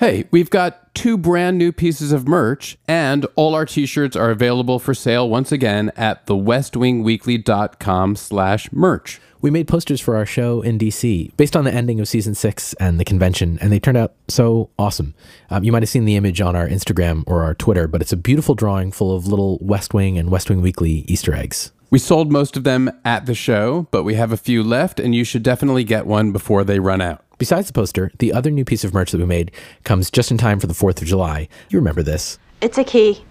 Hey, we've got two brand new pieces of merch, and all our t-shirts are available for sale once again at thewestwingweekly.com slash merch. We made posters for our show in DC based on the ending of season six and the convention, and they turned out so awesome. Um, you might have seen the image on our Instagram or our Twitter, but it's a beautiful drawing full of little West Wing and West Wing Weekly Easter eggs. We sold most of them at the show, but we have a few left, and you should definitely get one before they run out. Besides the poster, the other new piece of merch that we made comes just in time for the 4th of July. You remember this. It's a key.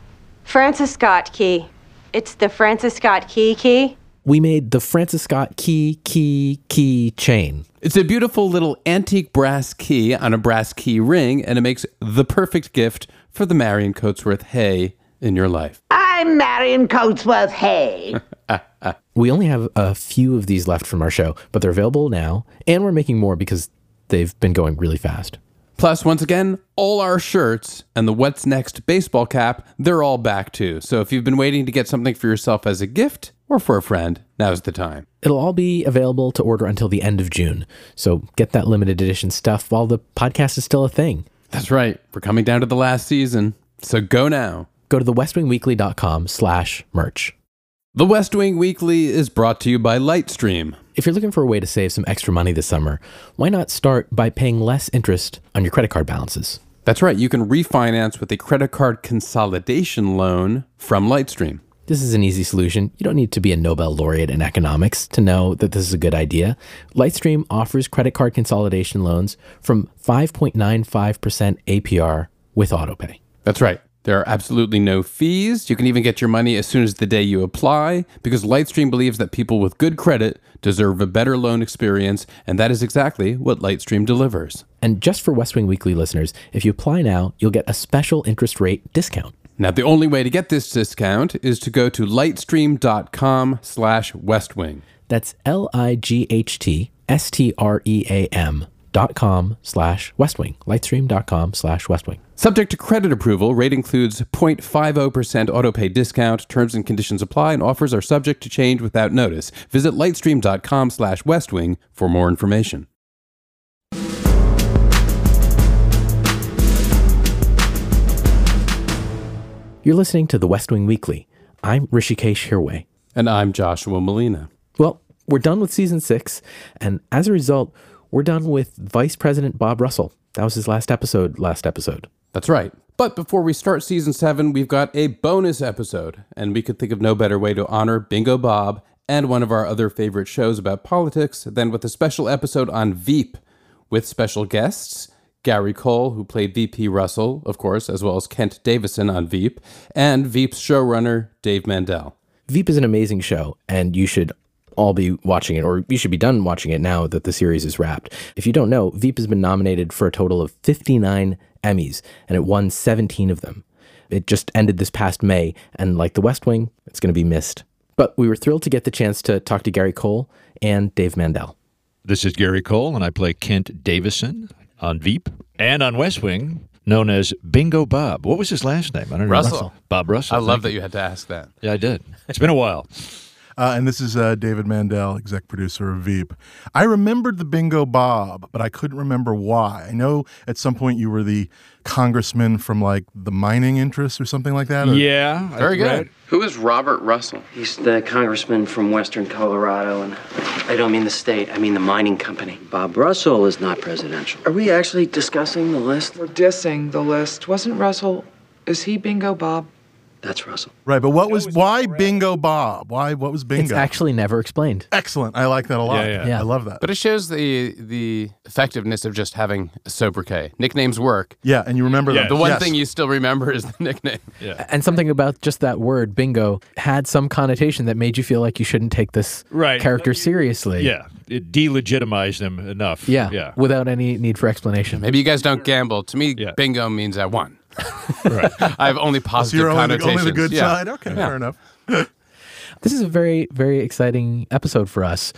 Francis Scott key. It's the Francis Scott key key. We made the Francis Scott key, key, key chain. It's a beautiful little antique brass key on a brass key ring, and it makes the perfect gift for the Marion Cotesworth-Haye in your life. I'm Marion Cotesworth-Haye. We only have a few of these left from our show, but they're available now, and we're making more because they've been going really fast. Plus, once again, all our shirts and the What's Next baseball cap, they're all back too. So if you've been waiting to get something for yourself as a gift or for a friend, now's the time. It'll all be available to order until the end of June, so get that limited edition stuff while the podcast is still a thing. That's right. We're coming down to the last season. So go now. Go to thewestwingweekly.com slash merch. The West Wing Weekly is brought to you by Lightstream. If you're looking for a way to save some extra money this summer, why not start by paying less interest on your credit card balances? That's right. You can refinance with a credit card consolidation loan from Lightstream. This is an easy solution. You don't need to be a Nobel laureate in economics to know that this is a good idea. Lightstream offers credit card consolidation loans from 5.95% APR with autopay. That's right. There are absolutely no fees. You can even get your money as soon as the day you apply because Lightstream believes that people with good credit deserve a better loan experience, and that is exactly what Lightstream delivers. And just for West Wing Weekly listeners, if you apply now, you'll get a special interest rate discount. Now, the only way to get this discount is to go to lightstream.com slash westwing. That's L-I-G-H-T-S-T-R-E-A-M dot com slash westwing. Lightstream.com slash westwing. Subject to credit approval, rate includes 0.50% autopay discount. Terms and conditions apply and offers are subject to change without notice. Visit lightstream.com slash westwing for more information. You're listening to the West Wing Weekly. I'm Hrishikesh Hirway. And I'm Joshua Molina. Well, we're done with season six, and as a result, we're done with Vice President Bob Russell. That was his last episode, last episode. That's right. But before we start season seven, we've got a bonus episode, and we could think of no better way to honor Bingo Bob and one of our other favorite shows about politics than with a special episode on Veep with special guests. Gary Cole, who played VP Russell, of course, as well as Kent Davison on Veep, and Veep's showrunner, Dave Mandel. Veep is an amazing show, and you should all be watching it, or you should be done watching it now that the series is wrapped. If you don't know, Veep has been nominated for a total of 59 Emmys, and it won 17 of them. It just ended this past May, and like The West Wing, it's going to be missed. But we were thrilled to get the chance to talk to Gary Cole and Dave Mandel. This is Gary Cole, and I play Kent Davison on Veep and on West Wing, known as Bingo Bob. What was his last name? I don't know. Russell. Bob Russell. I love thank that you had to ask that. Yeah, I did. It's been a while. Uh, and this is uh, David Mandel, exec producer of Veep. I remembered the Bingo Bob, but I couldn't remember why. I know at some point you were the congressman from like the mining interests or something like that. or- Yeah. Very good. right. Who is Robert Russell? He's the congressman from western Colorado, and I don't mean the state, I mean the mining company. Bob Russell is not presidential. Are we actually discussing the list? We're dissing the list. Wasn't Russell? Is he Bingo Bob? That's Russell. Right, but what was why Bingo Bob? Why what was Bingo? It's actually never explained. Excellent. I like that a lot. Yeah, yeah. Yeah. I love that. But it shows the the effectiveness of just having a sobriquet. Nicknames work. yeah, and you remember Yeah. that. The one Yes. thing you still remember is the nickname. Yeah. And something about just that word, bingo, had some connotation that made you feel like you shouldn't take this Right. character seriously. Yeah. It delegitimized him enough. Yeah. Yeah. Without any need for explanation. Maybe you guys don't gamble. To me, Yeah. bingo means I won. Right. I have only So positive you're only the, connotations. only the good Yeah. side. Okay, Yeah. fair enough. This is a very, very exciting episode for us.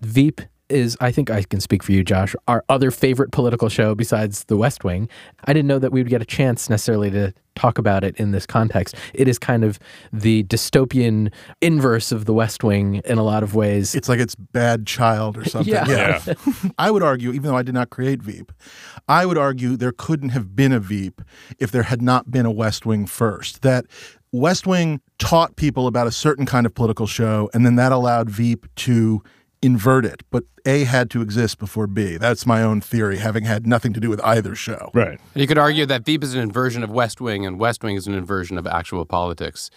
Veep is, I think I can speak for you, Josh, our other favorite political show besides The West Wing. I didn't know that we would get a chance necessarily to talk about it in this context. It is kind of the dystopian inverse of The West Wing in a lot of ways. It's like it's bad child or something. Yeah. I would argue, even though I did not create Veep, I would argue there couldn't have been a Veep if there had not been a West Wing first. That West Wing taught people about a certain kind of political show, and then that allowed Veep to invert it. But A had to exist before B. That's my own theory, having had nothing to do with either show. Right. You could argue that Veep is an inversion of West Wing, and West Wing is an inversion of actual politics.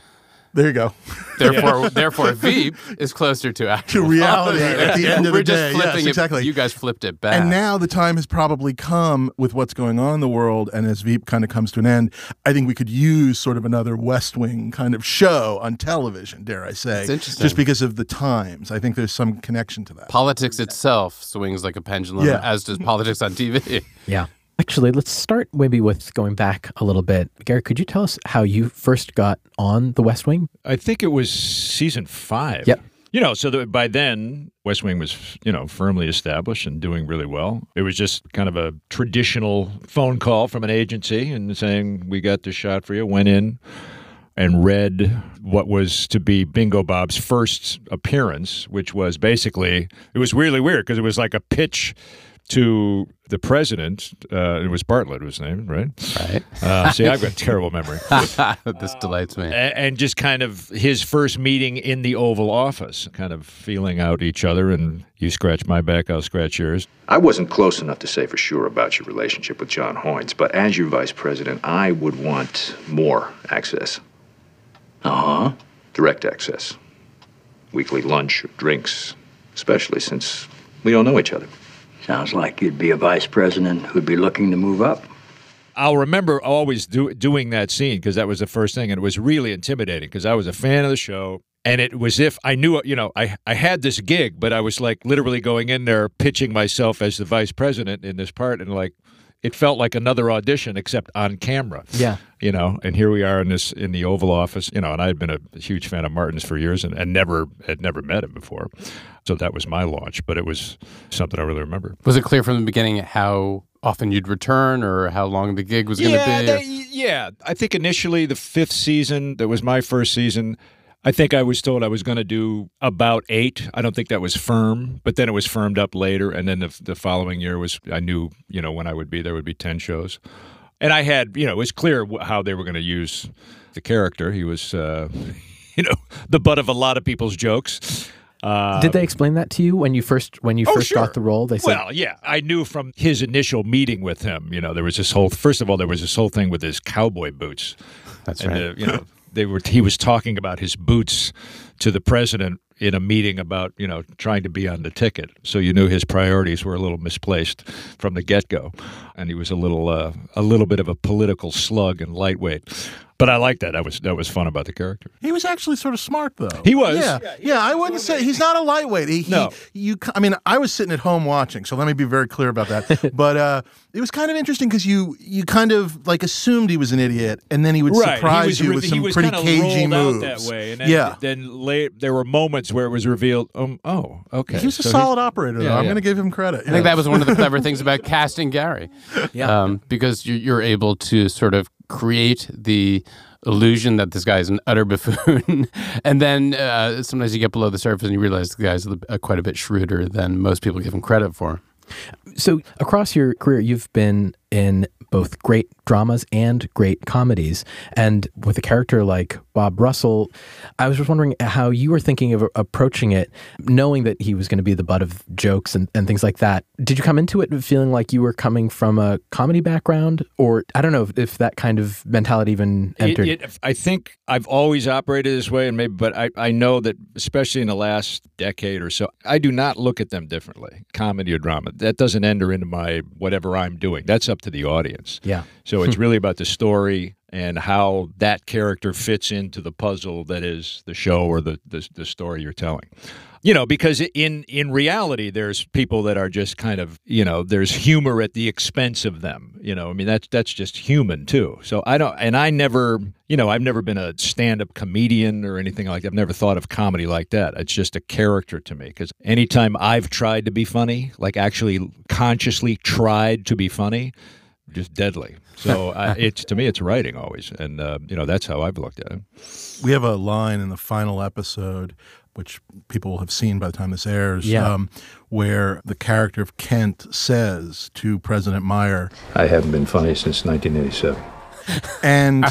There you go. Therefore, therefore, Veep is closer to actual To reality politics. at the end of We're the just day. flipping Yes, it- exactly. You guys flipped it back. And now the time has probably come with what's going on in the world, and as Veep kind of comes to an end, I think we could use sort of another West Wing kind of show on television, dare I say. It's interesting. Just because of the times. I think there's some connection to that. politics itself swings like a pendulum, Yeah. as does politics on TV. Yeah. Actually, let's start maybe with going back a little bit. Gary, could you tell us how you first got on The West Wing? I think it was season five. Yep. You know, so that by then West Wing was, you know, firmly established and doing really well. It was just kind of a traditional phone call from an agency and saying, "We got this shot for you." Went in and read what was to be Bingo Bob's first appearance, which was basically it was really weird because it was like a pitch to the president. Uh, it was Bartlet was named, right? Right. Uh, see, I've got terrible memory. this delights me. A- and just kind of his first meeting in the Oval Office, kind of feeling out each other, and you scratch my back, I'll scratch yours. I wasn't close enough to say for sure about your relationship with John Hoynes, but as your vice president, I would want more access. Uh huh. Direct access. Weekly lunch or drinks, especially since we don't know each other. Sounds like you'd be a vice president who'd be looking to move up. I'll remember always do, doing that scene because that was the first thing, and it was really intimidating because I was a fan of the show. And it was if I knew, you know, I, I had this gig, but I was like literally going in there pitching myself as the vice president in this part. And like, it felt like another audition except on camera. Yeah. you know and here we are in this in the oval office you know and i had been a huge fan of martin's for years and, and never had never met him before so that was my launch but it was something i really remember Was it clear from the beginning how often you'd return or how long the gig was going to be? they- yeah i think initially the fifth season that was my first season I think I was told I was going to do about eight. I don't think that was firm, but then it was firmed up later. And then the, the following year was, I knew, you know, when I would be, there would be 10 shows. And I had, you know, it was clear how they were going to use the character. He was, uh, you know, the butt of a lot of people's jokes. Uh, Did they explain that to you when you first when you Oh, first sure. got the role? They said, Well, yeah, I knew from his initial meeting with him. You know, there was this whole. First of all, there was this whole thing with his cowboy boots. That's and, right. uh, you know, they were. He was talking about his boots to the president in a meeting about you know trying to be on the ticket. So you knew his priorities were a little misplaced from the get go, and he was a little uh, a little bit of a political slug and lightweight. But I like that. That was that was fun about the character. He was actually sort of smart, though. He was. Yeah, yeah. I wouldn't say he's not a lightweight. He, he- No. you. I mean, I was sitting at home watching, so let me be very clear about that. but uh, it was kind of interesting because you you kind of like assumed he was an idiot, and then he would right. surprise he was, you re- with he some was pretty kinda cagey moves. out that way. And then, yeah. Then late, there were moments where it was revealed. Um. Oh. Okay. He was a So solid operator, though. Yeah, I'm going to give him credit. I think that was one of the clever things about casting Gary. Yeah. Um, because you, you're able to sort of create the illusion that this guy is an utter buffoon. and then uh, sometimes you get below the surface and you realize the guy's quite a bit shrewder than most people give him credit for. So, across your career, you've been in both great dramas and great comedies. And with a character like Bob Russell, I was just wondering how you were thinking of approaching it, knowing that he was going to be the butt of jokes and, and things like that. Did you come into it feeling like you were coming from a comedy background? Or I don't know if, if that kind of mentality even It- entered. it- I think I've always operated this way, and maybe, but I, I know that especially in the last decade or so, I do not look at them differently. Comedy or drama that doesn't enter into my whatever I'm doing. That's up to the audience. Yeah. So it's really about the story and how that character fits into the puzzle that is the show or the the, the story you're telling. you know, because in in reality, there's people that are just kind of, you know, there's humor at the expense of them. You know, I mean, that's that's just human too. So I don't, and I never, you know, I've never been a stand-up comedian or anything like that. I've never thought of comedy like that. It's just a character to me. Because anytime I've tried to be funny, like actually consciously tried to be funny, just deadly. So I, it's to me, it's writing always, and uh, you know, that's how I've looked at it. We have a line in the final episode, which people will have seen by the time this airs, Yeah. um, where the character of Kent says to President Meyer, I haven't been funny since 1987. and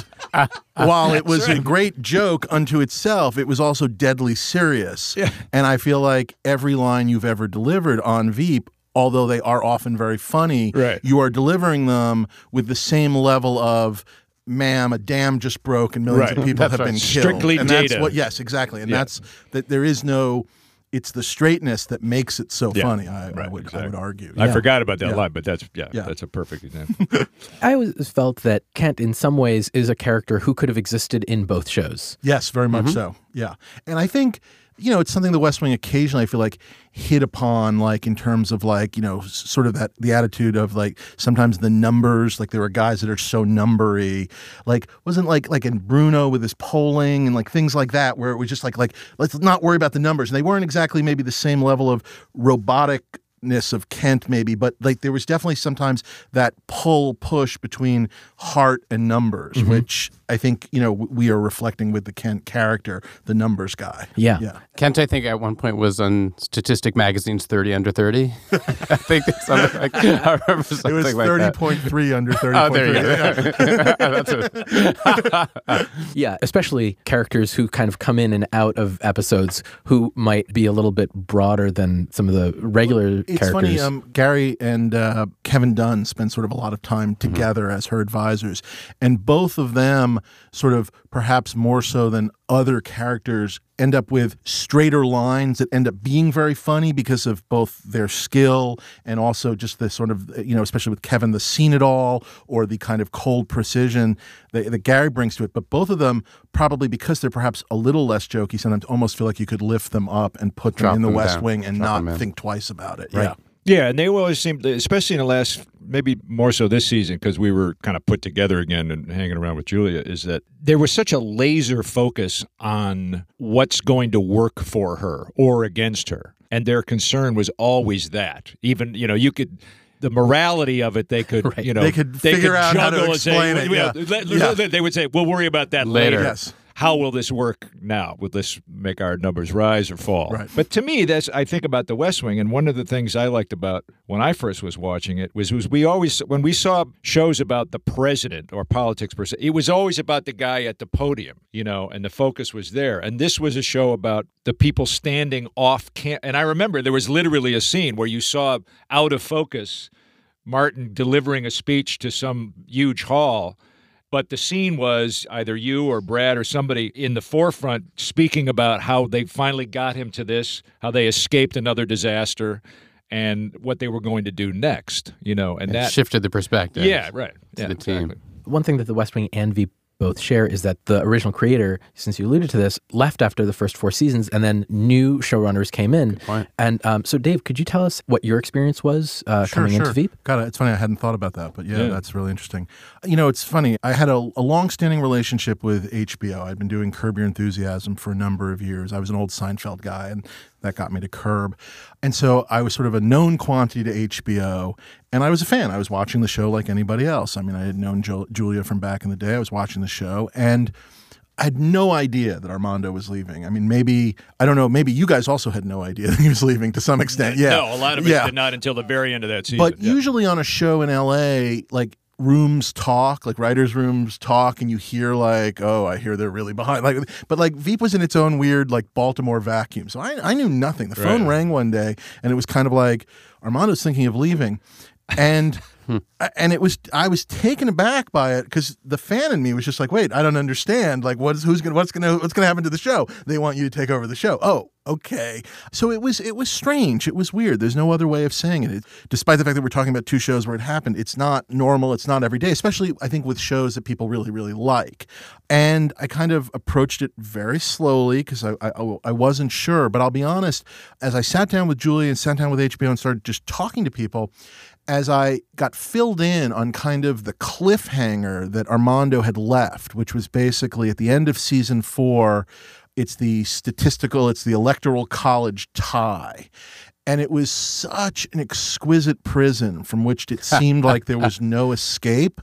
while it was a great joke unto itself, it was also deadly serious. And I feel like every line you've ever delivered on Veep, although they are often very funny, Right. you are delivering them with the same level of. Ma'am, a dam just broke and millions Right. of people That's have right. been killed. Strictly and that's data. what, yes, exactly. And Yeah. that's that. There is no. It's the straightness that makes it so Yeah. funny. I, I Right, would. I would argue. I forgot about that Yeah. line, but that's yeah, Yeah. that's a perfect example. I always felt that Kent, in some ways, is a character who could have existed in both shows. Yes, very much mm-hmm. so. Yeah. And I think, you know, it's something the West Wing occasionally I feel like hit upon, like in terms of like, you know, sort of that the attitude of like sometimes the numbers, like there were guys that are so numbery. Like wasn't like like in Bruno with his polling and like things like that, where it was just like like let's not worry about the numbers. And they weren't exactly maybe the same level of robotic of Kent maybe, but like there was definitely sometimes that pull push between heart and numbers, mm-hmm. which I think you know we are reflecting with the Kent character, the numbers guy. Yeah. yeah. Kent, I think at one point was on Statistic Magazine's 30 Under 30. I think it's something like I remember something It was like thirty that. point three under thirty. point there you three. go. That's it. Yeah, especially characters who kind of come in and out of episodes who might be a little bit broader than some of the regular characters. It's characters. funny. Um, Gary and uh, Kevin Dunn spent sort of a lot of time Mm-hmm. together as her advisors, and both of them, sort of perhaps more so than other characters, end up with straighter lines that end up being very funny because of both their skill and also just the sort of you know, especially with Kevin, the scene it all or the kind of cold precision that, that Gary brings to it. But both of them, probably because they're perhaps a little less jokey, sometimes almost feel like you could lift them up and put them in the them West down. Wing and Drop not think twice about it. Right. Yeah. Yeah, and they always seemed, especially in the last, maybe more so this season, because we were kind of put together again and hanging around with Julia, is that there was such a laser focus on what's going to work for her or against her. And their concern was always that. Even, you know, you could. The morality of it, they could, Right. you know, They could figure out how to juggle and say, explain it, well, yeah. let- Yeah. They would say, "We'll worry about that Later. later." Yes. How will this work now? Will this make our numbers rise or fall? Right. But to me, that's I think about the West Wing, and one of the things I liked about when I first was watching it was was we always when we saw shows about the president or politics per se, it was always about the guy at the podium, you know, and the focus was there. And this was a show about the people standing off cam. And I remember there was literally a scene where you saw out of focus Martin delivering a speech to some huge hall. But the scene was either you or Brad or somebody in the forefront speaking about how they finally got him to this, how they escaped another disaster, and what they were going to do next. You know, and It that shifted the perspective. yeah, right, to yeah, the team. exactly. One thing that the West Wing and Veep both share is that the original creator, since you alluded to this, left after the first four seasons, and then new showrunners came in. point. And um, so, Dave, could you tell us what your experience was uh, Sure, coming sure. into Veep? God, it's funny. I hadn't thought about that, but yeah, Yeah. that's really interesting. You know, it's funny. I had a, a long-standing relationship with HBO. I'd been doing Curb Your Enthusiasm for a number of years. I was an old Seinfeld guy, and that got me to Curb. And so I was sort of a known quantity to HBO, and I was a fan. I was watching the show like anybody else. I mean, I had known Ju- Julia from back in the day. I was watching the show, and I had no idea that Armando was leaving. I mean, maybe I don't know. Maybe you guys also had no idea that he was leaving to some extent. Yeah, No, a lot of it yeah. did not until the very end of that season. But yeah. usually on a show in LA, like rooms talk, like writers' rooms talk, and you hear like, oh, I hear they're really behind. Like, but like Veep was in its own weird like Baltimore vacuum, so I, I knew nothing. The phone Right. rang one day, and it was kind of like Armando's thinking of leaving, and and it was I was taken aback by it because the fan in me was just like, wait, I don't understand. Like, what's who's gonna what's gonna what's gonna happen to the show? They want you to take over the show. Oh, okay. So it was it was strange. It was weird. There's no other way of saying it. it. Despite the fact that we're talking about two shows where it happened, it's not normal. It's not every day. Especially I think with shows that people really really like. And I kind of approached it very slowly because I, I I wasn't sure. But I'll be honest, as I sat down with Julie and sat down with HBO and started just talking to people as I got filled in on kind of the cliffhanger that Armando had left, which was basically at the end of season four, it's the statistical, it's the electoral college tie. And it was such an exquisite prison from which it seemed like there was no escape.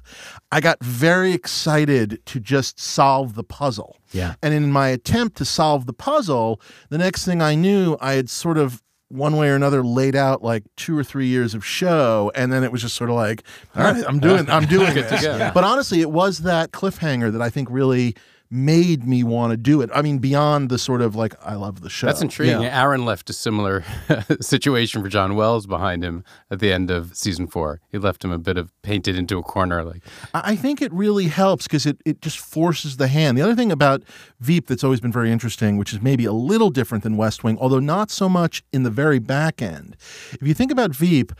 I got very excited to just solve the puzzle. Yeah. And in my attempt to solve the puzzle, the next thing I knew, I had sort of one way or another laid out like two or three years of show and then it was just sort of like all right i'm doing i'm doing this. but honestly it was that cliffhanger that i think really made me want to do it i mean beyond the sort of like i love the show That's intriguing. Yeah. Aaron left a similar situation for John Wells behind him at the end of season four. He left him a bit of painted into a corner, like I I think it really helps because it, it just forces the hand. The other thing about Veep that's always been very interesting, which is maybe a little different than West Wing, although not so much in the very back end. If you think about Veep,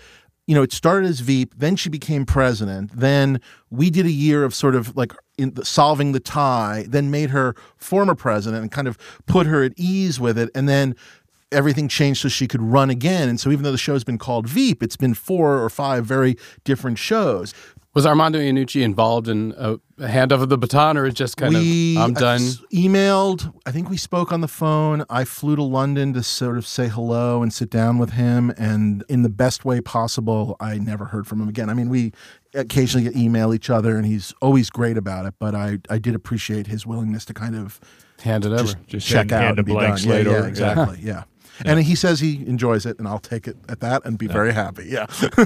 you know, it started as Veep, then she became president. Then we did a year of sort of like the, solving the tie, then made her former president and kind of put her at ease with it. And then everything changed so she could run again. And so even though the show's been called Veep, it's been four or five very different shows. Was Armando Iannucci involved in a, a handoff of the baton, or is just kind we of I'm done? s- emailed. I think we spoke on the phone. I flew to London to sort of say hello and sit down with him. And in the best way possible, I never heard from him again. I mean, we occasionally get email each other, and he's always great about it. But I, I did appreciate his willingness to kind of Hand it over. just, Just check out hand a and be blank done. slate yeah, yeah, exactly. Yeah. And he says he enjoys it, and I'll take it at that and be very happy. Yeah.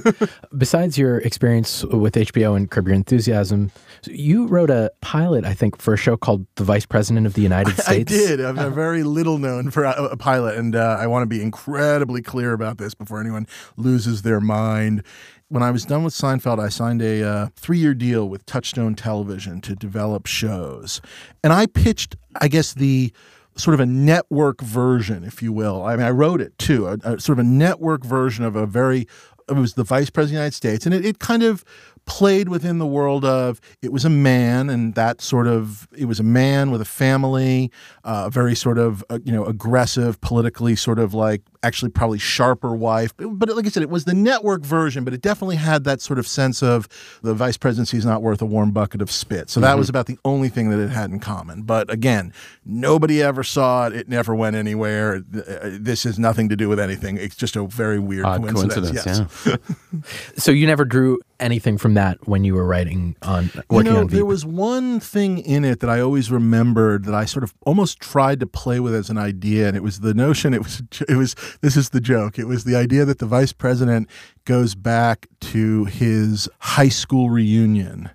Besides your experience with HBO and Curb Your Enthusiasm, you wrote a pilot, I think, for a show called The Vice President of the United States. I States. did. I'm a very little known for a, a pilot, and uh, I want to be incredibly clear about this before anyone loses their mind. When I was done with Seinfeld, I signed a uh, three year deal with Touchstone Television to develop shows. And I pitched, I guess, the sort of a network version, if you will. I mean, I wrote it too, a, a sort of a network version of a very, it was the Vice President of the United States. And it, it kind of played within the world of it was a man and that sort of it was a man with a family uh, a very sort of uh, you know aggressive politically sort of like actually probably sharper wife. But like i said it was the network version but it definitely had that sort of sense of the vice presidency is not worth a warm bucket of spit. So that was about the only thing that it had in common. But again nobody ever saw it. It never went anywhere. Uh, this has nothing to do with anything. It's just a very weird Odd coincidence, coincidence, yes. yeah. So you never drew anything from that when you were writing on working you know, on Veep. there was one thing in it that I always remembered that I sort of almost tried to play with as an idea, and it was the notion. It was it was this is the joke. It was the idea that the vice president goes back to his high school reunion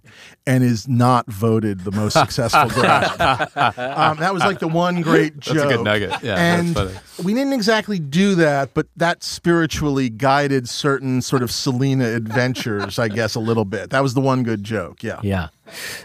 and is not voted the most successful grad. um, that was like the one great joke. That's a good nugget. Yeah, that's and funny. we didn't exactly do that, but that spiritually guided certain sort of Selina adventures, I guess, a little bit. That was the one good joke. Yeah. Yeah.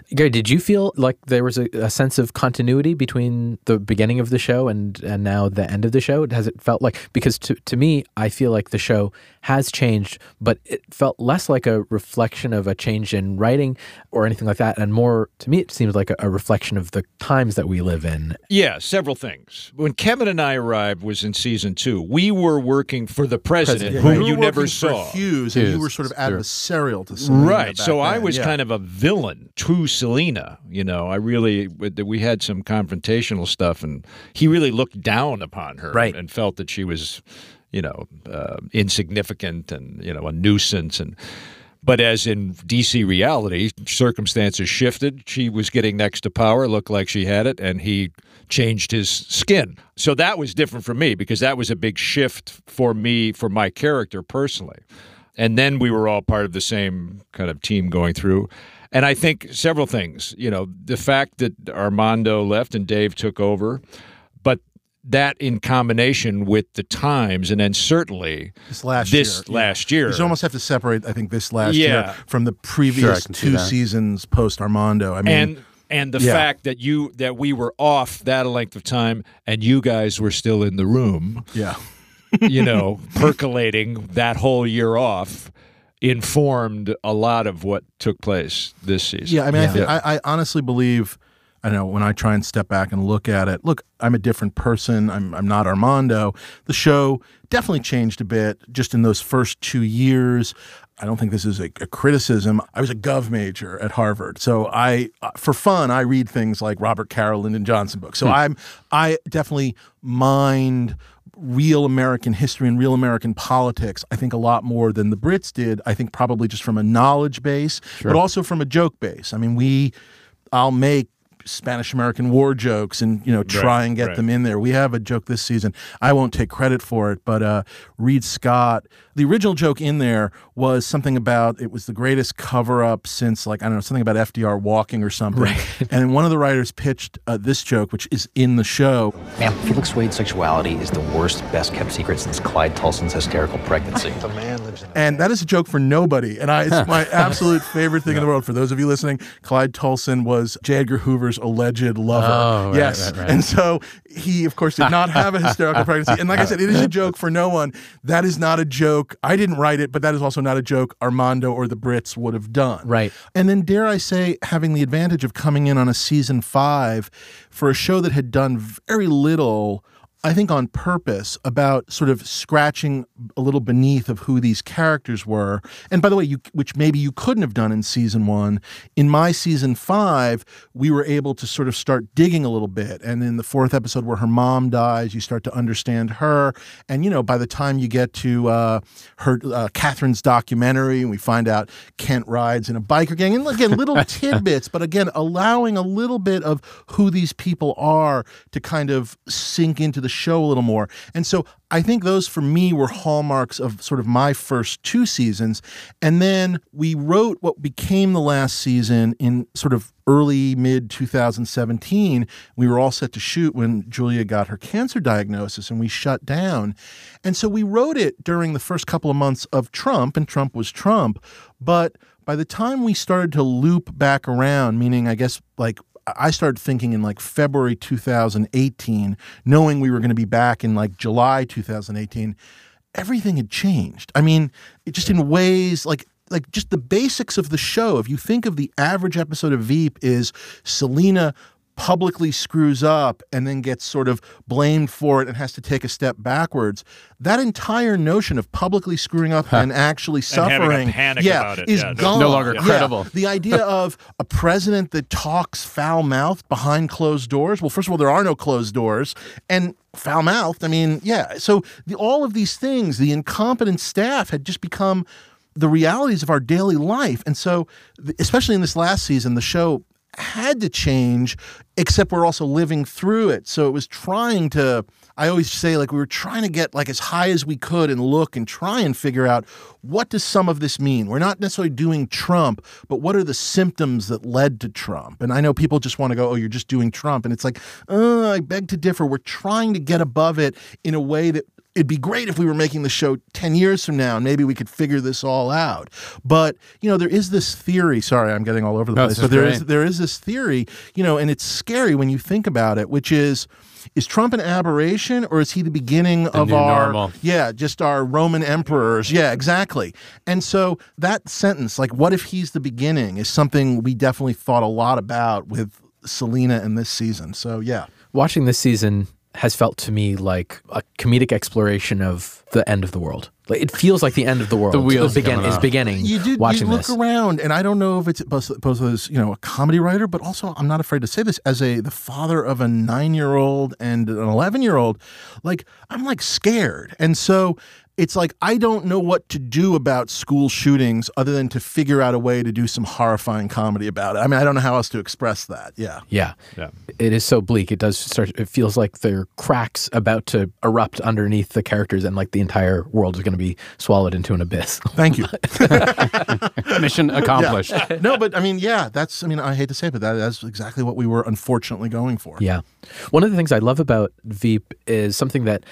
Gary, did you feel like there was a, a sense of continuity between the beginning of the show and, and now the end of the show? Has it felt like, because to, to me, I feel like the show has changed, but it felt less like a reflection of a change in writing or anything like that. And more, to me, it seems like a, a reflection of the times that we live in. Yeah, several things. When Kevin and I arrived was in season two. We were working for the president, Yeah, whom we you were never working for saw. Hughes, and you were sort of adversarial to Selina. Right. back So I was yeah. kind of a villain to Selina. You know, I really, we had some confrontational stuff, and he really looked down upon her Right. and felt that she was, you know, uh, insignificant and, you know, a nuisance. And, but as in DC reality, circumstances shifted. She was getting next to power, looked like she had it, and he changed his skin. So that was different for me because that was a big shift for me, for my character personally. And then we were all part of the same kind of team going through. And I think several things, you know, the fact that Armando left and Dave took over, but that in combination with the times, and then certainly This last this year. last year, You almost have to separate, I think, this last Yeah. year from the previous can see two seasons post Armando. I mean, and and the Yeah. fact that you that we were off that length of time and you guys were still in the room yeah. you know percolating that whole year off informed a lot of what took place this season Yeah, I mean, I, think, I, I honestly believe, I don't know, when I try and step back and look at it, look, I'm a different person. I'm, I'm not Armando. The show definitely changed a bit just in those first two years. I don't think this is a, a criticism. I was a gov major at Harvard, so I, uh, for fun, I read things like Robert Caro, Lyndon Johnson books. So I'm, I definitely mind real American history and real American politics, I think a lot more than the Brits did. I think probably just from a knowledge base, but also from a joke base. I mean, we, I'll make Spanish American War jokes and you know try and get right. them in there. We have a joke this season. I won't take credit for it, but uh, Reed Scott, the original joke in there was something about it was the greatest cover up since like I don't know something about FDR walking or something. And one of the writers pitched uh, this joke, which is in the show. Ma'am, Felix Wade's sexuality is the worst, best kept secret since Clyde Tolson's hysterical pregnancy. And that is a joke for nobody. And I, it's my absolute favorite thing in the world. For those of you listening, Clyde Tolson was J. Edgar Hoover's alleged lover. Oh, right, yes. right, right. And so he, of course, did not have a hysterical pregnancy. And like I said, it is a joke for no one. That is not a joke. I didn't write it, but that is also not a joke Armando or the Brits would have done. Right. And then, dare I say, having the advantage of coming in on a season five for a show that had done very little. I think on purpose about sort of scratching a little beneath of who these characters were. And by the way, you which maybe you couldn't have done in season 1. In my season 5, we were able to sort of start digging a little bit. And in the fourth episode where her mom dies, you start to understand her. And you know, by the time you get to uh, her uh, Catherine's documentary and we find out Kent rides in a biker gang and again little tidbits, but again allowing a little bit of who these people are to kind of sink into the show a little more. And so I think those for me were hallmarks of sort of my first two seasons. And then we wrote what became the last season in sort of early mid 2017. We were all set to shoot when Julia got her cancer diagnosis and we shut down. And so we wrote it during the first couple of months of Trump, and Trump was Trump. But by the time we started to loop back around, meaning I guess like I started thinking in like February 2018, knowing we were going to be back in like July 2018, everything had changed. I mean, it just in ways like like just the basics of the show. If you think of the average episode of Veep is Selina publicly screws up and then gets sort of blamed for it and has to take a step backwards. That entire notion of publicly screwing up and actually having a suffering panic yeah, about it, is yeah, gone. No longer Yeah. credible. The idea of a president that talks foul mouthed behind closed doors. Well, first of all, there are no closed doors. And foul mouthed, I mean, yeah. So the, all of these things, the incompetent staff had just become the realities of our daily life. And so, especially in this last season, the show had to change, except we're also living through it. So it was trying to, I always say, like, we were trying to get like as high as we could and look and try and figure out what does some of this mean? We're not necessarily doing Trump, but what are the symptoms that led to Trump? And I know people just want to go, oh, you're just doing Trump. And it's like, uh, I beg to differ. We're trying to get above it in a way that it'd be great if we were making the show 10 years from now and maybe we could figure this all out. But you know there is this theory sorry i'm getting all over the No, place but is there is great. there is this theory you know and it's scary when you think about it which is is Trump an aberration or is he the beginning of our normal. yeah just our Roman emperors. Yeah exactly. And so that sentence like what if he's the beginning is something we definitely thought a lot about with Selina in this season. So yeah. Watching this season has felt to me like a comedic exploration of the end of the world. Like it feels like the end of the world. The wheels is, begin, is beginning. you did watching you look this. around and i don't know if it's both, both as you know a comedy writer but also i'm not afraid to say this as a the father of a nine year old and an 11 year old like i'm like scared and so it's like I don't know what to do about school shootings other than to figure out a way to do some horrifying comedy about it. I mean, I don't know how else to express that. Yeah. Yeah. Yeah. It is so bleak. It does start it feels like there are cracks about to erupt underneath the characters and like the entire world is going to be swallowed into an abyss. Thank you. Mission accomplished. Yeah. No, but I mean, yeah, that's. I mean, I hate to say it, but that, that's exactly what we were unfortunately going for. Yeah. One of the things I love about Veep is something that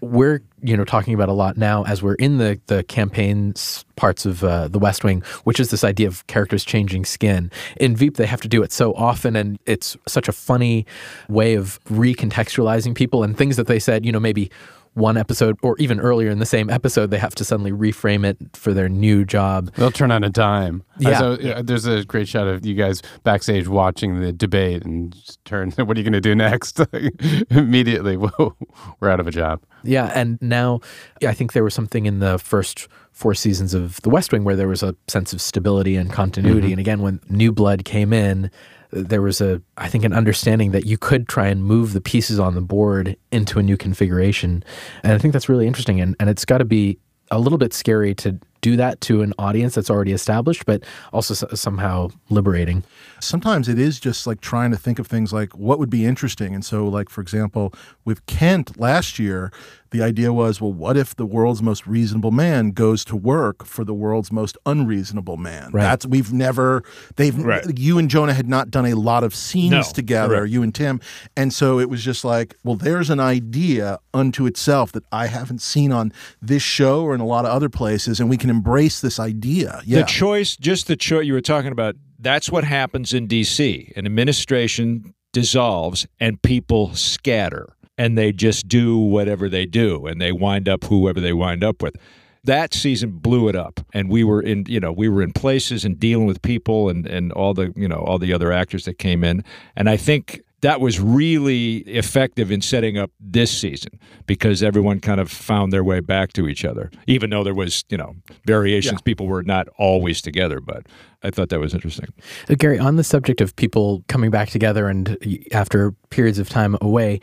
we're you know talking about a lot now as we're in the the campaigns parts of uh, the West Wing, which is this idea of characters changing skin. In Veep, they have to do it so often, and it's such a funny way of recontextualizing people and things that they said. You know, maybe one episode or even earlier in the same episode, they have to suddenly reframe it for their new job. They'll turn on a dime. Yeah. So, uh, there's a great shot of you guys backstage watching the debate and turn, what are you going to do next? Immediately, whoa, we're out of a job. Yeah, and now I think there was something in the first four seasons of The West Wing where there was a sense of stability and continuity. Mhm. And again, when new blood came in, there was a I think an understanding that you could try and move the pieces on the board into a new configuration. And I think that's really interesting and, and it's got to be a little bit scary to do that to an audience that's already established, but also s- somehow liberating. Sometimes it is just like trying to think of things like what would be interesting. And so, like, for example, with Kent last year, the idea was, well, what if the world's most reasonable man goes to work for the world's most unreasonable man? Right. That's we've never they've you and Jonah had not done a lot of scenes No, together, correct. you and Tim. And so it was just like, well, there's an idea unto itself that I haven't seen on this show or in a lot of other places, and we can embrace this idea. Yeah. The choice, just the choice you were talking about, that's what happens in D.C. An administration dissolves and people scatter and they just do whatever they do and they wind up whoever they wind up with. That season blew it up, and we were in, you know, we were in places and dealing with people and and all the, you know, all the other actors that came in, and I think that was really effective in setting up this season because everyone kind of found their way back to each other, even though there was, you know, variations. People were not always together, but I thought that was interesting. Uh, Gary, on the subject of people coming back together and after periods of time away,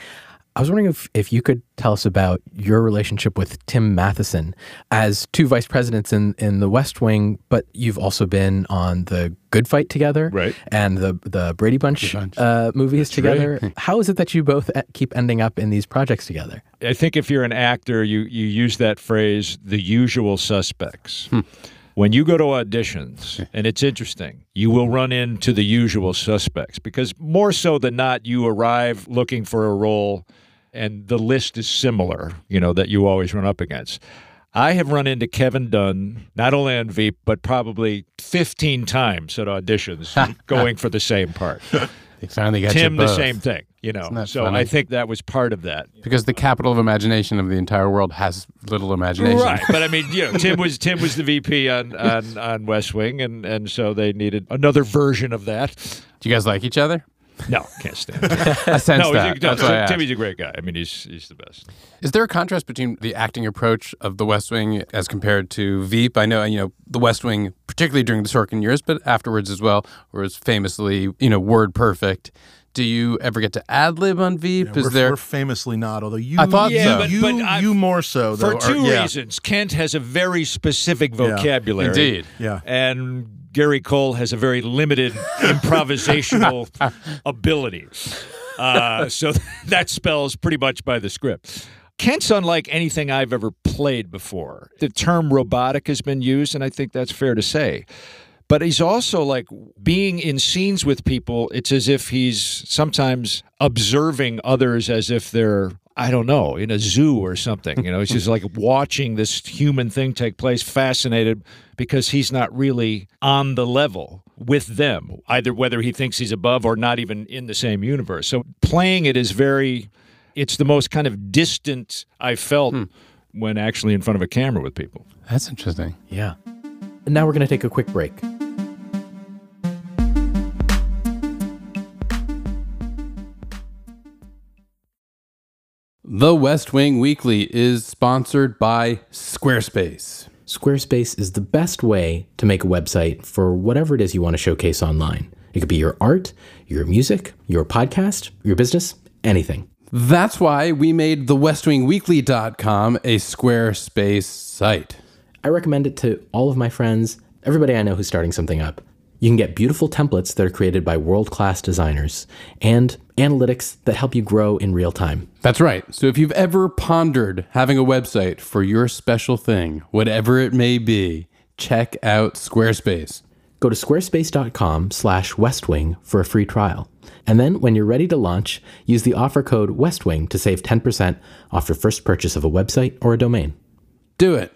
I was wondering if, if you could tell us about your relationship with Tim Matheson as two vice presidents in, in the West Wing, but you've also been on the Good Fight together, right? And the the Brady Bunch, Uh, movies together. right. How is it that you both keep ending up in these projects together? I think if you're an actor, you you use that phrase, the usual suspects. When you go to auditions, and it's interesting, you will run into the usual suspects because more so than not, you arrive looking for a role, and the list is similar. You know that you always run up against. I have run into Kevin Dunn not only on Veep but probably 15 times at auditions, going for the same part. They finally got Tim, the same thing. You know, so funny? I think that was part of that. Because the capital of imagination of the entire world has little imagination. Right, but I mean, you know, Tim was Tim was the VP on on, on West Wing, and and so they needed another version of that. Do you guys like each other? No, can't stand. Him. I sense no, that. He's a, no, That's why I asked. Timmy's a great guy. I mean, he's he's the best. Is there a contrast between the acting approach of The West Wing as compared to Veep? I know, you know, The West Wing, particularly during the Sorkin years, but afterwards as well, was famously, you know, word perfect. Do you ever get to ad lib on Veep? Yeah, Is we're, there? we're famously not, although you, I thought yeah, so. but- you, but I- you more so though. For or- two yeah. reasons, Kent has a very specific Yeah. vocabulary. Indeed. Yeah. and Gary Cole has a very limited improvisational ability. Uh, so that spells pretty much by the script. Kent's unlike anything I've ever played before. The term robotic has been used, and I think that's fair to say. But he's also like being in scenes with people, it's as if he's sometimes observing others as if they're, I don't know, in a zoo or something. You know, it's just like watching this human thing take place, fascinated because he's not really on the level with them, either whether he thinks he's above or not even in the same universe. So playing it is very, it's the most kind of distant I felt hmm. when actually in front of a camera with people. That's interesting. Yeah. And now we're going to take a quick break. The West Wing Weekly is sponsored by Squarespace. Squarespace is the best way to make a website for whatever it is you want to showcase online. It could be your art, your music, your podcast, your business, anything. That's why we made thewestwingweekly.com a Squarespace site. I recommend it to all of my friends, everybody I know who's starting something up. You can get beautiful templates that are created by world class designers and analytics that help you grow in real time. That's right. So if you've ever pondered having a website for your special thing, whatever it may be, check out Squarespace. Go to squarespace.com slash westwing for a free trial. And then when you're ready to launch, use the offer code westwing to save 10% off your first purchase of a website or a domain. Do it.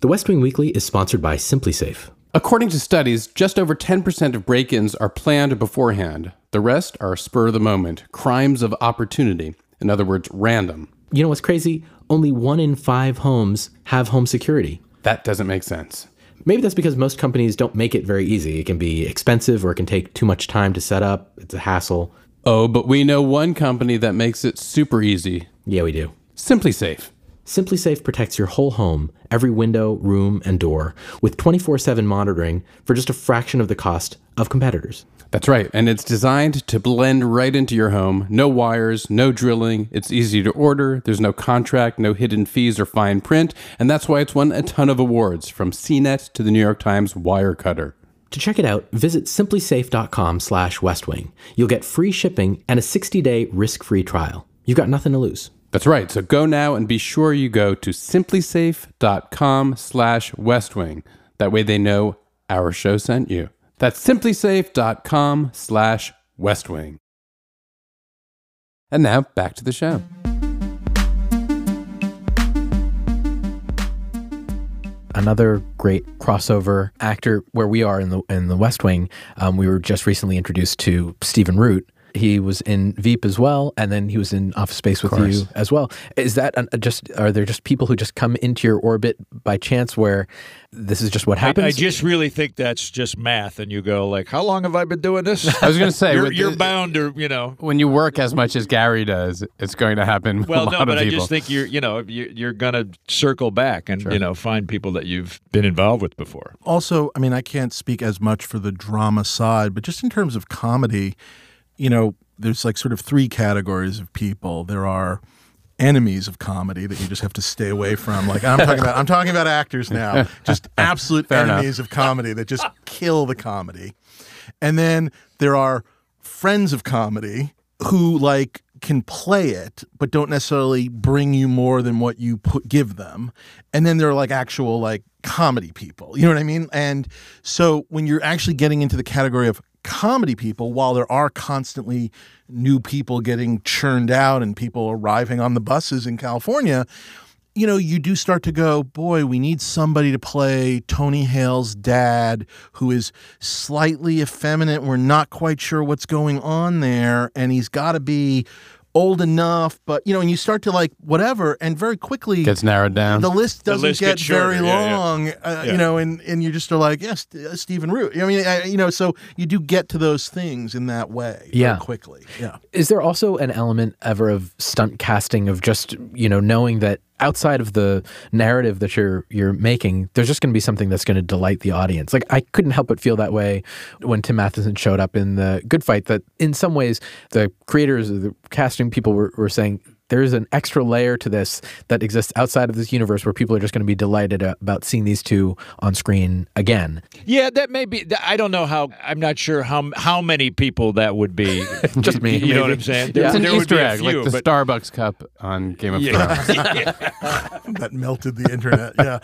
The West Wing Weekly is sponsored by SimpliSafe. According to studies, just over 10% of break ins are planned beforehand. The rest are spur of the moment, crimes of opportunity. In other words, random. You know what's crazy? Only one in five homes have home security. That doesn't make sense. Maybe that's because most companies don't make it very easy. It can be expensive or it can take too much time to set up. It's a hassle. Oh, but we know one company that makes it super easy. Yeah, we do. SimpliSafe. SimpliSafe protects your whole home, every window, room, and door, with 24 7 monitoring for just a fraction of the cost of competitors. That's right, and it's designed to blend right into your home. No wires, no drilling. It's easy to order. There's no contract, no hidden fees or fine print, and that's why it's won a ton of awards, from CNET to the New York Times Wirecutter. To check it out, visit simplisafe.com slash westwing. You'll get free shipping and a 60-day risk-free trial. You've got nothing to lose. That's right. So go now and be sure you go to simplisafe.com slash westwing. That way they know our show sent you. That's simplisafe.com slash westwing. And now back to the show. Another great crossover actor where we are in the in the West Wing. Um, we were just recently introduced to Stephen Root, he was in Veep as well, and then he was in Office Space with you as well. Is that uh, just are there just people who just come into your orbit by chance where this is just what happens? I, I just really think that's just math, and you go like, "How long have I been doing this?" I was going to say you're, you're the- bound to, you know. When you work as much as Gary does, it's going to happen Well, a lot no, of but I just think you're, you know, you- you're going to circle back and you know find people that you've been involved with before. Also, I mean, I can't speak as much for the drama side, but just in terms of comedy, you know, there's like sort of three categories of people. There are enemies of comedy that you just have to stay away from. Like I'm talking about I'm talking about actors now. Just absolute Fair enough. enemies of comedy that just kill the comedy. And then there are friends of comedy who like can play it but don't necessarily bring you more than what you put give them. And then there are like actual like comedy people. You know what I mean? And so when you're actually getting into the category of comedy people, while there are constantly new people getting churned out and people arriving on the buses in California, you know, you do start to go, boy, we need somebody to play Tony Hale's dad who is slightly effeminate. We're not quite sure what's going on there. And he's got to be old enough, but, you know, and you start to like whatever. And very quickly, Gets narrowed down. the list doesn't list get gets shorter, very yeah, yeah. long, Uh, Yeah. you know, and, and you just are like, yes, uh, Stephen Root. I mean, I, you know, so you do get to those things in that way very Yeah. quickly. Yeah. Is there also an element ever of stunt casting of just you know knowing that outside of the narrative that you're you're making, there's just going to be something that's going to delight the audience. Like I couldn't help but feel that way when Tim Matheson showed up in the Good Fight. That in some ways the creators, the casting people were, were saying. There's an extra layer to this that exists outside of this universe where people are just going to be delighted about seeing these two on screen again. Yeah, that may be. I don't know how. I'm not sure how how many people that would be. Just me, You know what. I'm saying? it's an there would Easter be a egg, few, like the but- Starbucks cup on Game of Yeah. Thrones. that melted the internet. Yeah.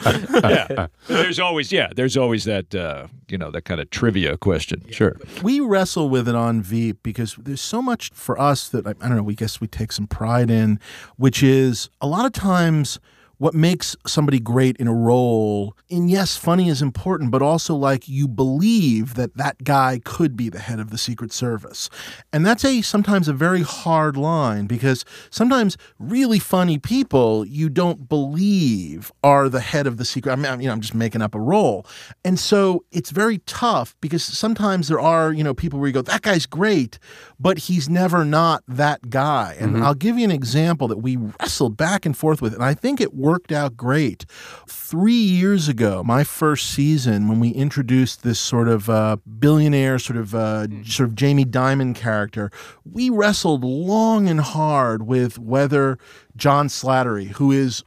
yeah. There's always yeah. There's always that uh, you know that kind of trivia question. Sure. we wrestle with it on Veep because there's so much for us that I, I don't know. We guess we take some pride in, which is a lot of times what makes somebody great in a role. And yes, funny is important, but also like you believe that that guy could be the head of the Secret Service, and that's a sometimes a very hard line because sometimes really funny people you don't believe are the head of the secret. I mean, I'm, you know, I'm just making up a role, and so it's very tough because sometimes there are you know people where you go, that guy's great, but he's never not that guy. And mm-hmm. I'll give you an example that we wrestled back and forth with, and I think it worked out great. Three years ago, my first season, when we introduced this sort of uh, billionaire, sort of uh, sort of Jamie Dimon character, we wrestled long and hard with whether John Slattery, who is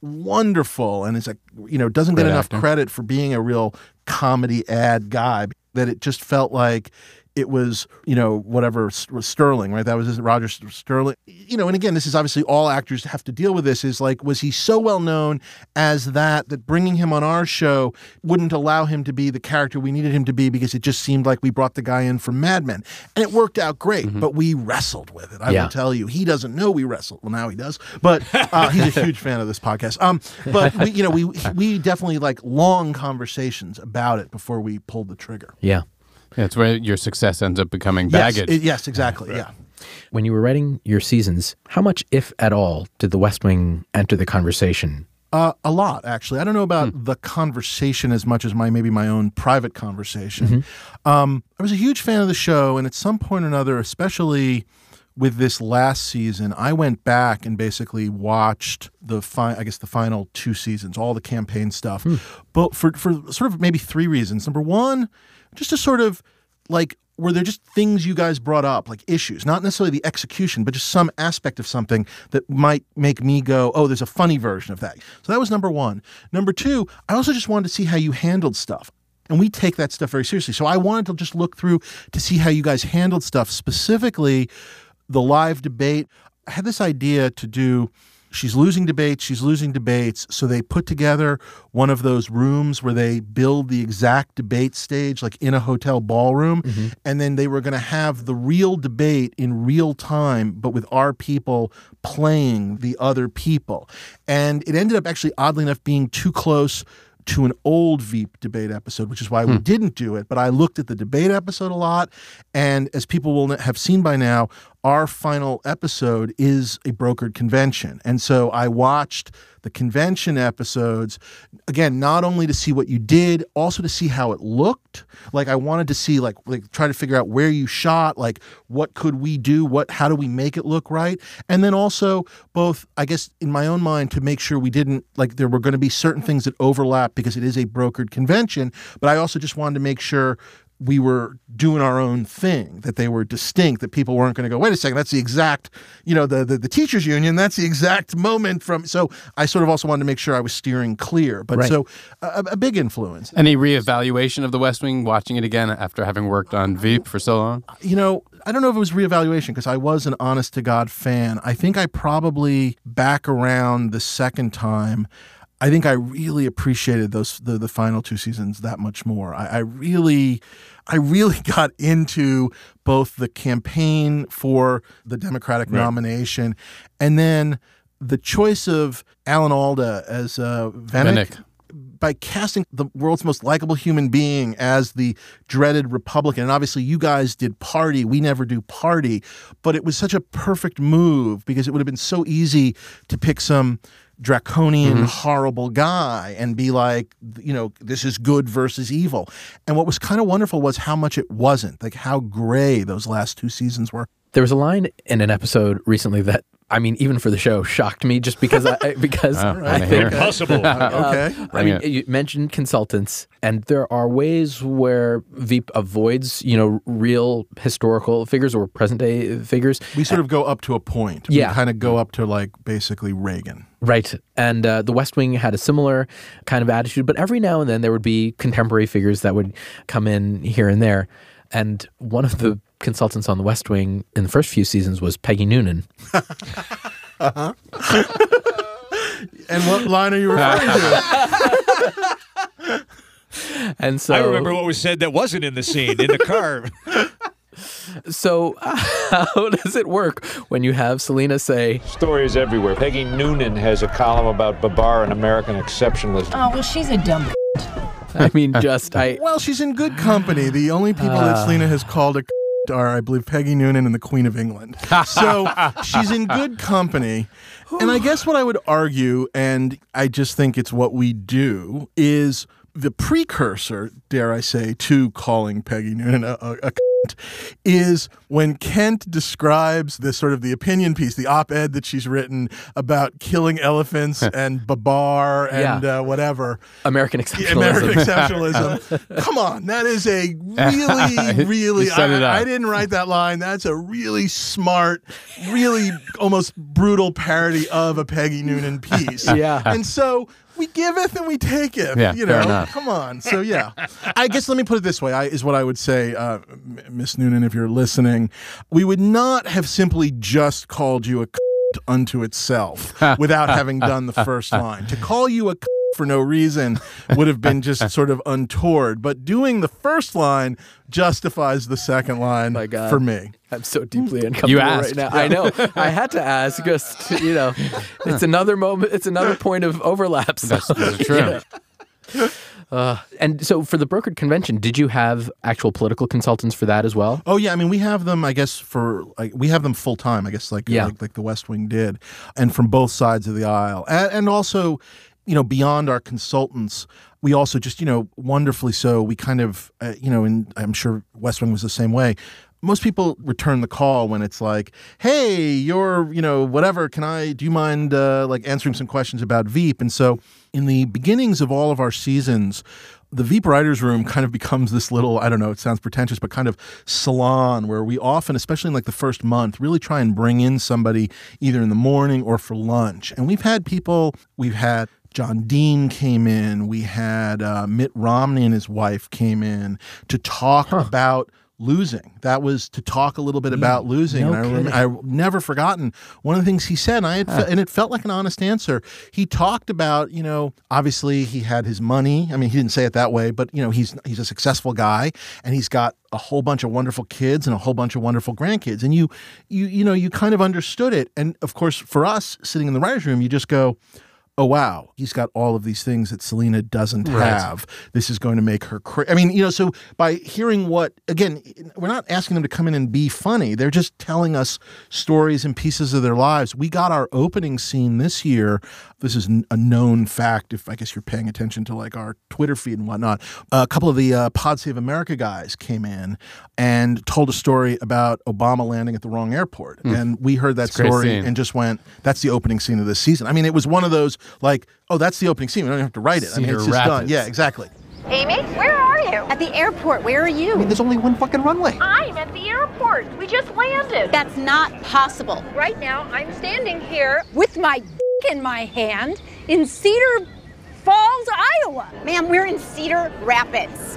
wonderful and is a you know doesn't get enough actor. credit for being a real comedy ad guy. that it just felt like it was, you know, whatever Sterling, right? That was Roger Sterling. You know, and again, this is obviously all actors have to deal with this. Is like, was he so well known as that that bringing him on our show wouldn't allow him to be the character we needed him to be because it just seemed like we brought the guy in from Mad Men, and it worked out great. But we wrestled with it. I Yeah. will tell you, he doesn't know we wrestled. Well, now he does, but uh, he's a huge fan of this podcast. Um, but we, you know, we we definitely like long conversations about it before we pulled the trigger. Yeah. Yeah, it's where your success ends up becoming Yes, baggage. it- yes, exactly. Yeah. When you were writing your seasons, how much, if at all, did The West Wing enter the conversation? Uh, a lot, actually. I don't know about the conversation as much as my maybe my own private conversation. Um, I was a huge fan of the show, and at some point or another, especially with this last season, I went back and basically watched the fi- I guess the final two seasons, all the campaign stuff, but for for sort of maybe three reasons. Number one, just to sort of like were there just things you guys brought up like issues? Not necessarily the execution but just some aspect of something that might make me go oh there's a funny version of that. So that was number one. Number two i also just wanted to see how you handled stuff. And we take that stuff very seriously. So i wanted to just look through to see how you guys handled stuff specifically the live debate. I had this idea to do she's losing debates she's losing debates so they put together one of those rooms where they build the exact debate stage like in a hotel ballroom mm-hmm. and then they were going to have the real debate in real time but with our people playing the other people and it ended up actually oddly enough being too close to an old Veep debate episode, which is why we hmm. didn't do it. But I looked at the debate episode a lot. And as people will have seen by now, our final episode is a brokered convention. And so I watched the convention episodes, again, not only to see what you did, also to see how it looked. Like I wanted to see, like, like try to figure out where you shot, like what could we do, what how do we make it look right, and then also both, I guess, in my own mind, to make sure we didn't like there were going to be certain things that overlap because it is a brokered convention, but I also just wanted to make sure we were doing our own thing, that they were distinct, that people weren't going to go, wait a second, that's the exact, you know, the, the the teachers union, that's the exact moment from. So I sort of also wanted to make sure I was steering clear. But Right. so a, a big influence. Any reevaluation of The West Wing, watching it again after having worked on Veep for so long? you know, I don't know if it was reevaluation because I was an honest to God fan. I think I probably back around the second time. I think I really appreciated those the, the final two seasons that much more. I, I really, I really got into both the campaign for the Democratic Right. nomination, and then the choice of Alan Alda as uh, Vinick Vinick. by casting the world's most likable human being as the dreaded Republican. And obviously, you guys did party. We never do party. But it was such a perfect move because it would have been so easy to pick some draconian, Mhm. horrible guy and be like, you know, this is good versus evil. And what was kind of wonderful was how much it wasn't, like how gray those last two seasons were. There was a line in an episode recently that I mean, even for the show, shocked me just because I because Oh, I think hear it. Uh, Okay. I mean, you mentioned consultants, and there are ways where Veep avoids, you know, real historical figures or present day figures. We sort of go up to a point. We Yeah. kind of go up to like basically Reagan. Right. And uh, the West Wing had a similar kind of attitude, but every now and then there would be contemporary figures that would come in here and there. And one of the consultants on the West Wing in the first few seasons was Peggy Noonan. Uh-huh. and what line are you referring to? And so I remember what was said that wasn't in the scene in the car. So how does it work when you have Selina say, Stories everywhere. Peggy Noonan has a column about Babar and American exceptionalism. Oh, well, she's a dumb. I mean, just I. Well, she's in good company. The only people that Ah. Selina has called a are, I believe, Peggy Noonan and the Queen of England. So she's in good company. And I guess what I would argue, and I just think it's what we do, is the precursor, dare I say, to calling Peggy Noonan a, a, a is when Kent describes this sort of the opinion piece, the op-ed that she's written about killing elephants and Babar and Yeah. uh, whatever. American exceptionalism? American exceptionalism. Come on, that is a really, really. I. I didn't write that line. That's a really smart, really almost brutal parody of a Peggy Noonan piece. Yeah. And so, we giveth and we taketh. Yeah, you know, come on. So yeah, I guess let me put it this way: I, is what I would say, uh, Miss Noonan, if you're listening, we would not have simply just called you a unto itself without having done the first line. To call you a for no reason would have been just sort of untoward. But doing the first line justifies the second line My God. for me. I'm so deeply uncomfortable asked. right now. I know. I had to ask. Just you know, it's another moment. It's another point of overlap. So, That's, that's true. Uh, and so for the brokered convention, did you have actual political consultants for that as well? Oh yeah, I mean we have them. I guess for like we have them full time. I guess like Yeah. like, like the West Wing did, and from both sides of the aisle, and, and also, you know, beyond our consultants, we also just you know wonderfully so. We kind of uh, you know, and I'm sure West Wing was the same way. Most people return the call when it's like, "Hey, you're you know whatever. Can I? Do you mind uh, like answering some questions about Veep?" And so, in the beginnings of all of our seasons, the Veep Writers Room kind of becomes this little, I don't know, it sounds pretentious, but kind of salon where we often, especially in like the first month, really try and bring in somebody either in the morning or for lunch. And we've had people, we've had John Dean came in, we had uh, Mitt Romney and his wife came in to talk about losing. That was to talk a little bit about losing. no and I rem-. I never forgotten one of the things he said, and I had, fe- and it felt like an honest answer. He talked about, you know, obviously he had his money. I mean, he didn't say it that way, but you know, he's he's a successful guy, and he's got a whole bunch of wonderful kids and a whole bunch of wonderful grandkids, and you you you know, you kind of understood it. And of course, for us sitting in the writers' room, you just go. Oh wow, he's got all of these things that Selina doesn't Right. have. This is going to make her crazy. I mean, you know, so by hearing what again, we're not asking them to come in and be funny. They're just telling us stories and pieces of their lives. We got our opening scene this year. This is a known fact. If I guess you're paying attention to like our Twitter feed and whatnot, a couple of the uh, Pod Save America guys came in and told a story about Obama landing at the wrong airport, Hmm. and we heard that It's story and just went, "That's the opening scene of this season." I mean, it was one of those like, "Oh, that's the opening scene. We don't even have to write it." I mean, Cedar it's just done. Yeah, exactly. Amy, where are you? At the airport. Where are you? There's only one fucking runway. I'm at the airport. We just landed. That's not possible. Right now, I'm standing here with my dick in my hand in Cedar Falls, Iowa. Ma'am, we're in Cedar Rapids.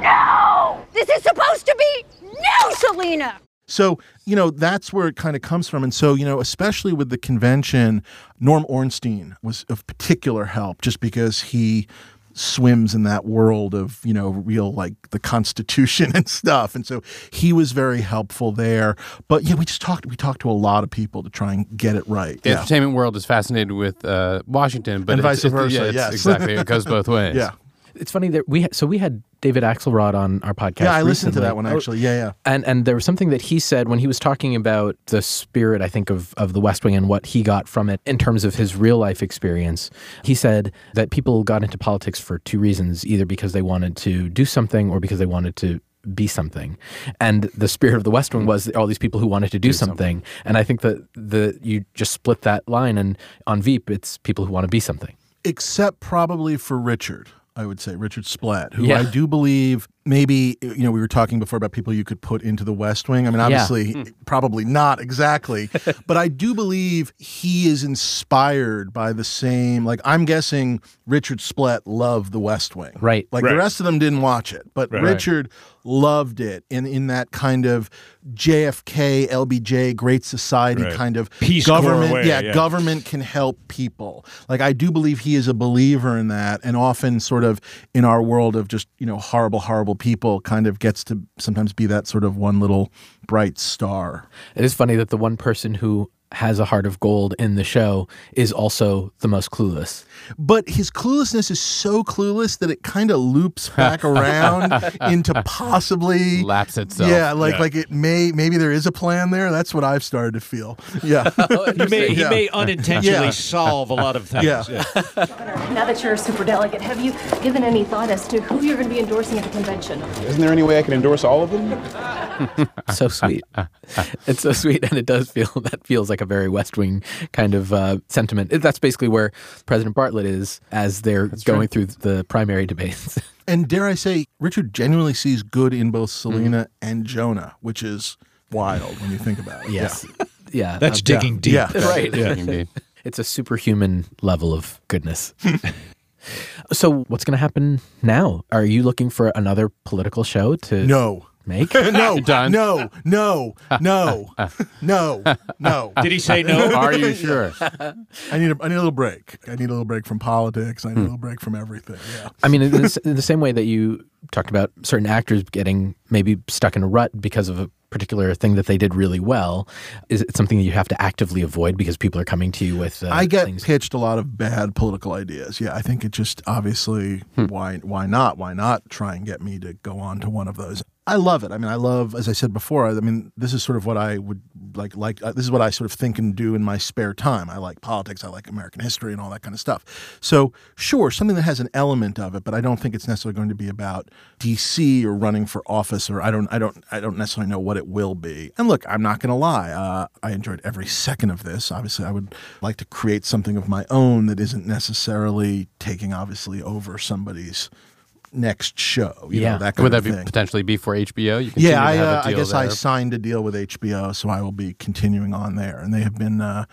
No! This is supposed to be no, Selina! So, you know, that's where it kind of comes from. And so, you know, especially with the convention, Norm Ornstein was of particular help just because he swims in that world of, you know, real like the Constitution and stuff. And so he was very helpful there. But yeah, we just talked, we talked to a lot of people to try and get it right. The Yeah. entertainment world is fascinated with uh, Washington, but And it's- vice versa, yeah, it's- yes. exactly. It goes both ways. Yeah. It's funny that we so we had David Axelrod on our podcast. Yeah, I listened to that one actually. Yeah, yeah. And and there was something that he said when he was talking about the spirit, I think, of, of the West Wing and what he got from it in terms of his real life experience. He said that people got into politics for two reasons, either because they wanted to do something or because they wanted to be something. And the spirit of the West Wing was all these people who wanted to do, something. And I think that the you just split that line and on Veep it's people who want to be something. except probably for Richard. I would say Richard Splett, who Yeah. I do believe maybe you know we were talking before about people you could put into the West Wing. I mean, Yeah. obviously, Hmm. probably not exactly, but I do believe he is inspired by the same. Like I'm guessing Richard Splett loved the West Wing, Right. Like the rest of them didn't watch it, but Right. Richard loved it in in that kind of JFK, LBJ, Great Society Right. kind of Peace government. way, yeah, yeah. government can help people. Like I do believe he is a believer in that, and often sort of in our world of just you know horrible, horrible people, kind of gets to sometimes be that sort of one little bright star. It is funny that the one person who has a heart of gold in the show is also the most clueless. But his cluelessness is so clueless that it kind of loops back around into possibly Laps itself. Yeah, like Yeah. like it may maybe there is a plan there. That's what I've started to feel. Yeah, He may, he Yeah. may unintentionally Yeah. solve a lot of things. Yeah. Now that you're a super delegate, have you given any thought as to who you're going to be endorsing at the convention? Isn't there any way I can endorse all of them? so sweet. it's so sweet, and it does feel that feels like a very West Wing kind of uh, sentiment. That's basically where President Bartlet is as they're going through the primary debates. And dare I say, Richard genuinely sees good in both Mm-hmm. Selina and Jonah, which is wild when you think about it. Yes. yeah, That's uh, digging deep. Yeah. right. Yeah. It's a superhuman level of goodness. so, what's going to happen now? Are you looking for another political show to No. Make? no, Done. no, no, no, no, no. Did he say no? Are you sure? I need a, I need a little break. I need a little break from politics. I need a hmm. little break from everything. Yeah. I mean, in the, in the same way that you talked about certain actors getting maybe stuck in a rut because of a particular thing that they did really well, is it something that you have to actively avoid because people are coming to you with? Uh, I get things? pitched a lot of bad political ideas. Yeah, I think it just obviously why why not why not try and get me to go on to one of those. I love it. I mean, I love as I said before. I mean, this is sort of what I would like like uh, this is what I sort of think and do in my spare time. I like politics. I like American history and all that kind of stuff. So sure, something that has an element of it, but I don't think it's necessarily going to be about DC or running for office or I don't I don't I don't necessarily know what it will be. And look, I'm not going to lie. Uh, I enjoyed every second of this. Obviously, I would like to create something of my own that isn't necessarily taking obviously over somebody's next show. You know, that Would that of be potentially be for HBO? You Yeah, I, uh, I guess I signed a deal with HBO, so I will be continuing on there. And they have been, uh,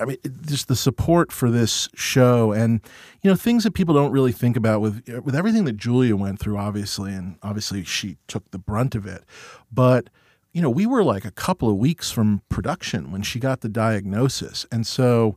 I mean, just the support for this show, and you know, things that people don't really think about with with everything that Julia went through, obviously, and obviously she took the brunt of it, but. You know, we were like a couple of weeks from production when she got the diagnosis. And so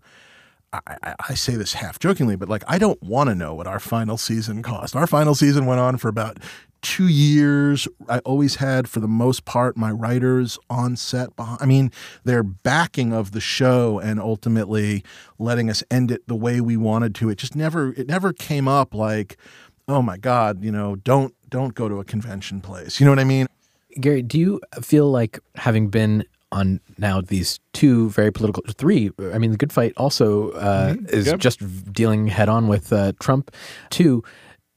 I, I, say this half jokingly, but like I don't want to know what our final season cost. Our final season went on for about two years. I always had, for the most part, my writers on set. Behind, I mean, their backing of the show and ultimately letting us end it the way we wanted to. It just never, it never came up like, oh my God, you know, don't don't go to a convention place. You know what I mean? Gary, do you feel like having been on now these two very political three? I mean, the Good Fight also uh, is Yep. just dealing head on with uh, Trump. Two,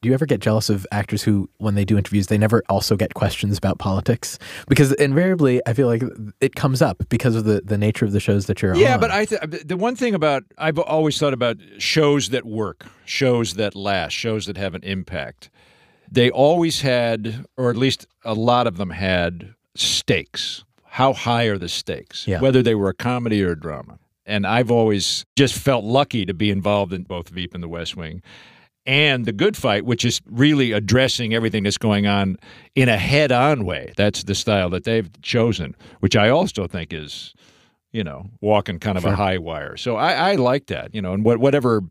do you ever get jealous of actors who, when they do interviews, they never also get questions about politics? Because invariably, I feel like it comes up because of the, the nature of the shows that you're on. Yeah, but I th- the one thing about I've always thought about shows that work, shows that last, shows that have an impact. They always had, or at least a lot of them had, stakes. How high are the stakes? Yeah. Whether they were a comedy or a drama. And I've always just felt lucky to be involved in both Veep and The West Wing. And The Good Fight, which is really addressing everything that's going on in a head on way. That's the style that they've chosen, which I also think is you know, walking kind of a high wire. So I, I like that, you know, and what, whatever,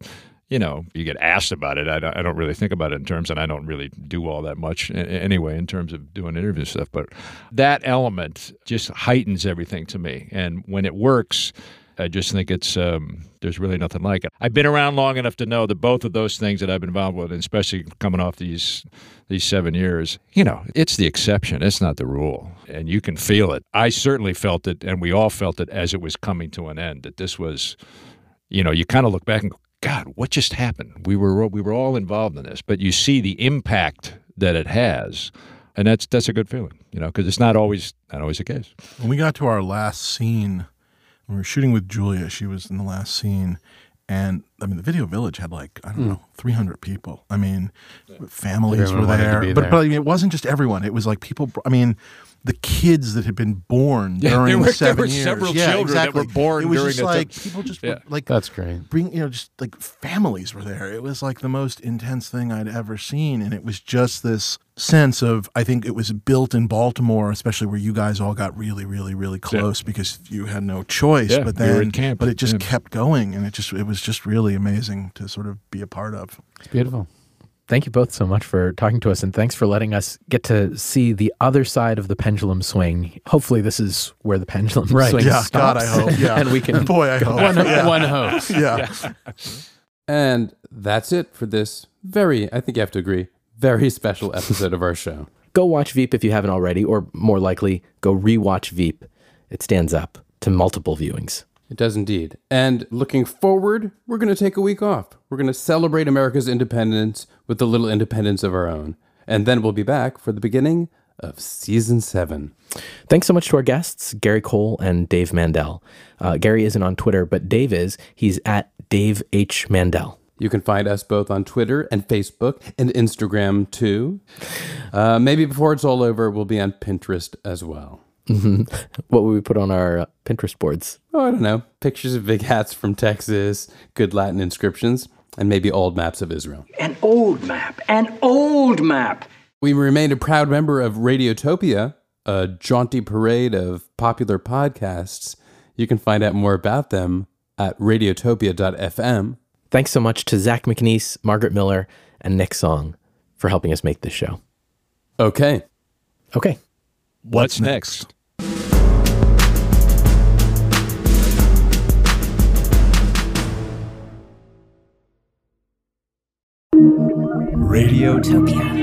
you know, you get asked about it. I don't, I don't really think about it in terms, and I don't really do all that much anyway in terms of doing interview stuff. But that element just heightens everything to me. And when it works, I just think it's um, there's really nothing like it. I've been around long enough to know that both of those things that I've been involved with, especially coming off these these seven years, you know, it's the exception. It's not the rule, and you can feel it. I certainly felt it, and we all felt it as it was coming to an end. That this was, you know, you kind of look back and go, God, what just happened? We were we were all involved in this, but you see the impact that it has, and that's that's a good feeling, you know, because it's not always not always the case. When we got to our last scene, when we were shooting with Julia, she was in the last scene, and I mean, the Video Village had like I don't Hmm. know, three hundred people. I mean, families Everyone were wanted there, but there. but I mean, it wasn't just everyone. It was like people. I mean. The kids that had been born Yeah, during there were- there seven were years, several yeah, children that were born It was during just that like time. people just Yeah. like That's great. bring you know just like families were there it was like the most intense thing i'd ever seen and it was just this sense of i think it was built in baltimore especially where you guys all got really really really close because you had no choice Yeah, but we were then in camp, but it just yeah. kept going and it just it was just really amazing to sort of be a part of It's Beautiful. Thank you both so much for talking to us, and thanks for letting us get to see the other side of the pendulum swing. Hopefully, this is where the pendulum Right. swing yeah stops. god i hope yeah and we can boy i hope One, yeah. one hopes. yeah. And that's it for this very, I think you have to agree, very special episode of our show. go watch Veep if you haven't already, or more likely, go rewatch Veep. It stands up to multiple viewings. It does indeed. And looking forward, we're going to take a week off. We're going to celebrate America's independence with a little independence of our own. And then we'll be back for the beginning of season seven. Thanks so much to our guests, Gary Cole and Dave Mandel. Uh, Gary isn't on Twitter, but Dave is. He's at Dave H. Mandel. You can find us both on Twitter and Facebook and Instagram too. Uh, maybe before it's all over, we'll be on Pinterest as well. Mhm. what would we put on our uh, Pinterest boards? Oh, I don't know. Pictures of big hats from Texas, good Latin inscriptions, and maybe old maps of Israel. An old map. An old map. We remain a proud member of Radiotopia, a jaunty parade of popular podcasts. You can find out more about them at radiotopia.fm. Thanks so much to Zach McNees, Margaret Miller, and Nick Song for helping us make this show. Okay. Okay. What's next? Radiotopia.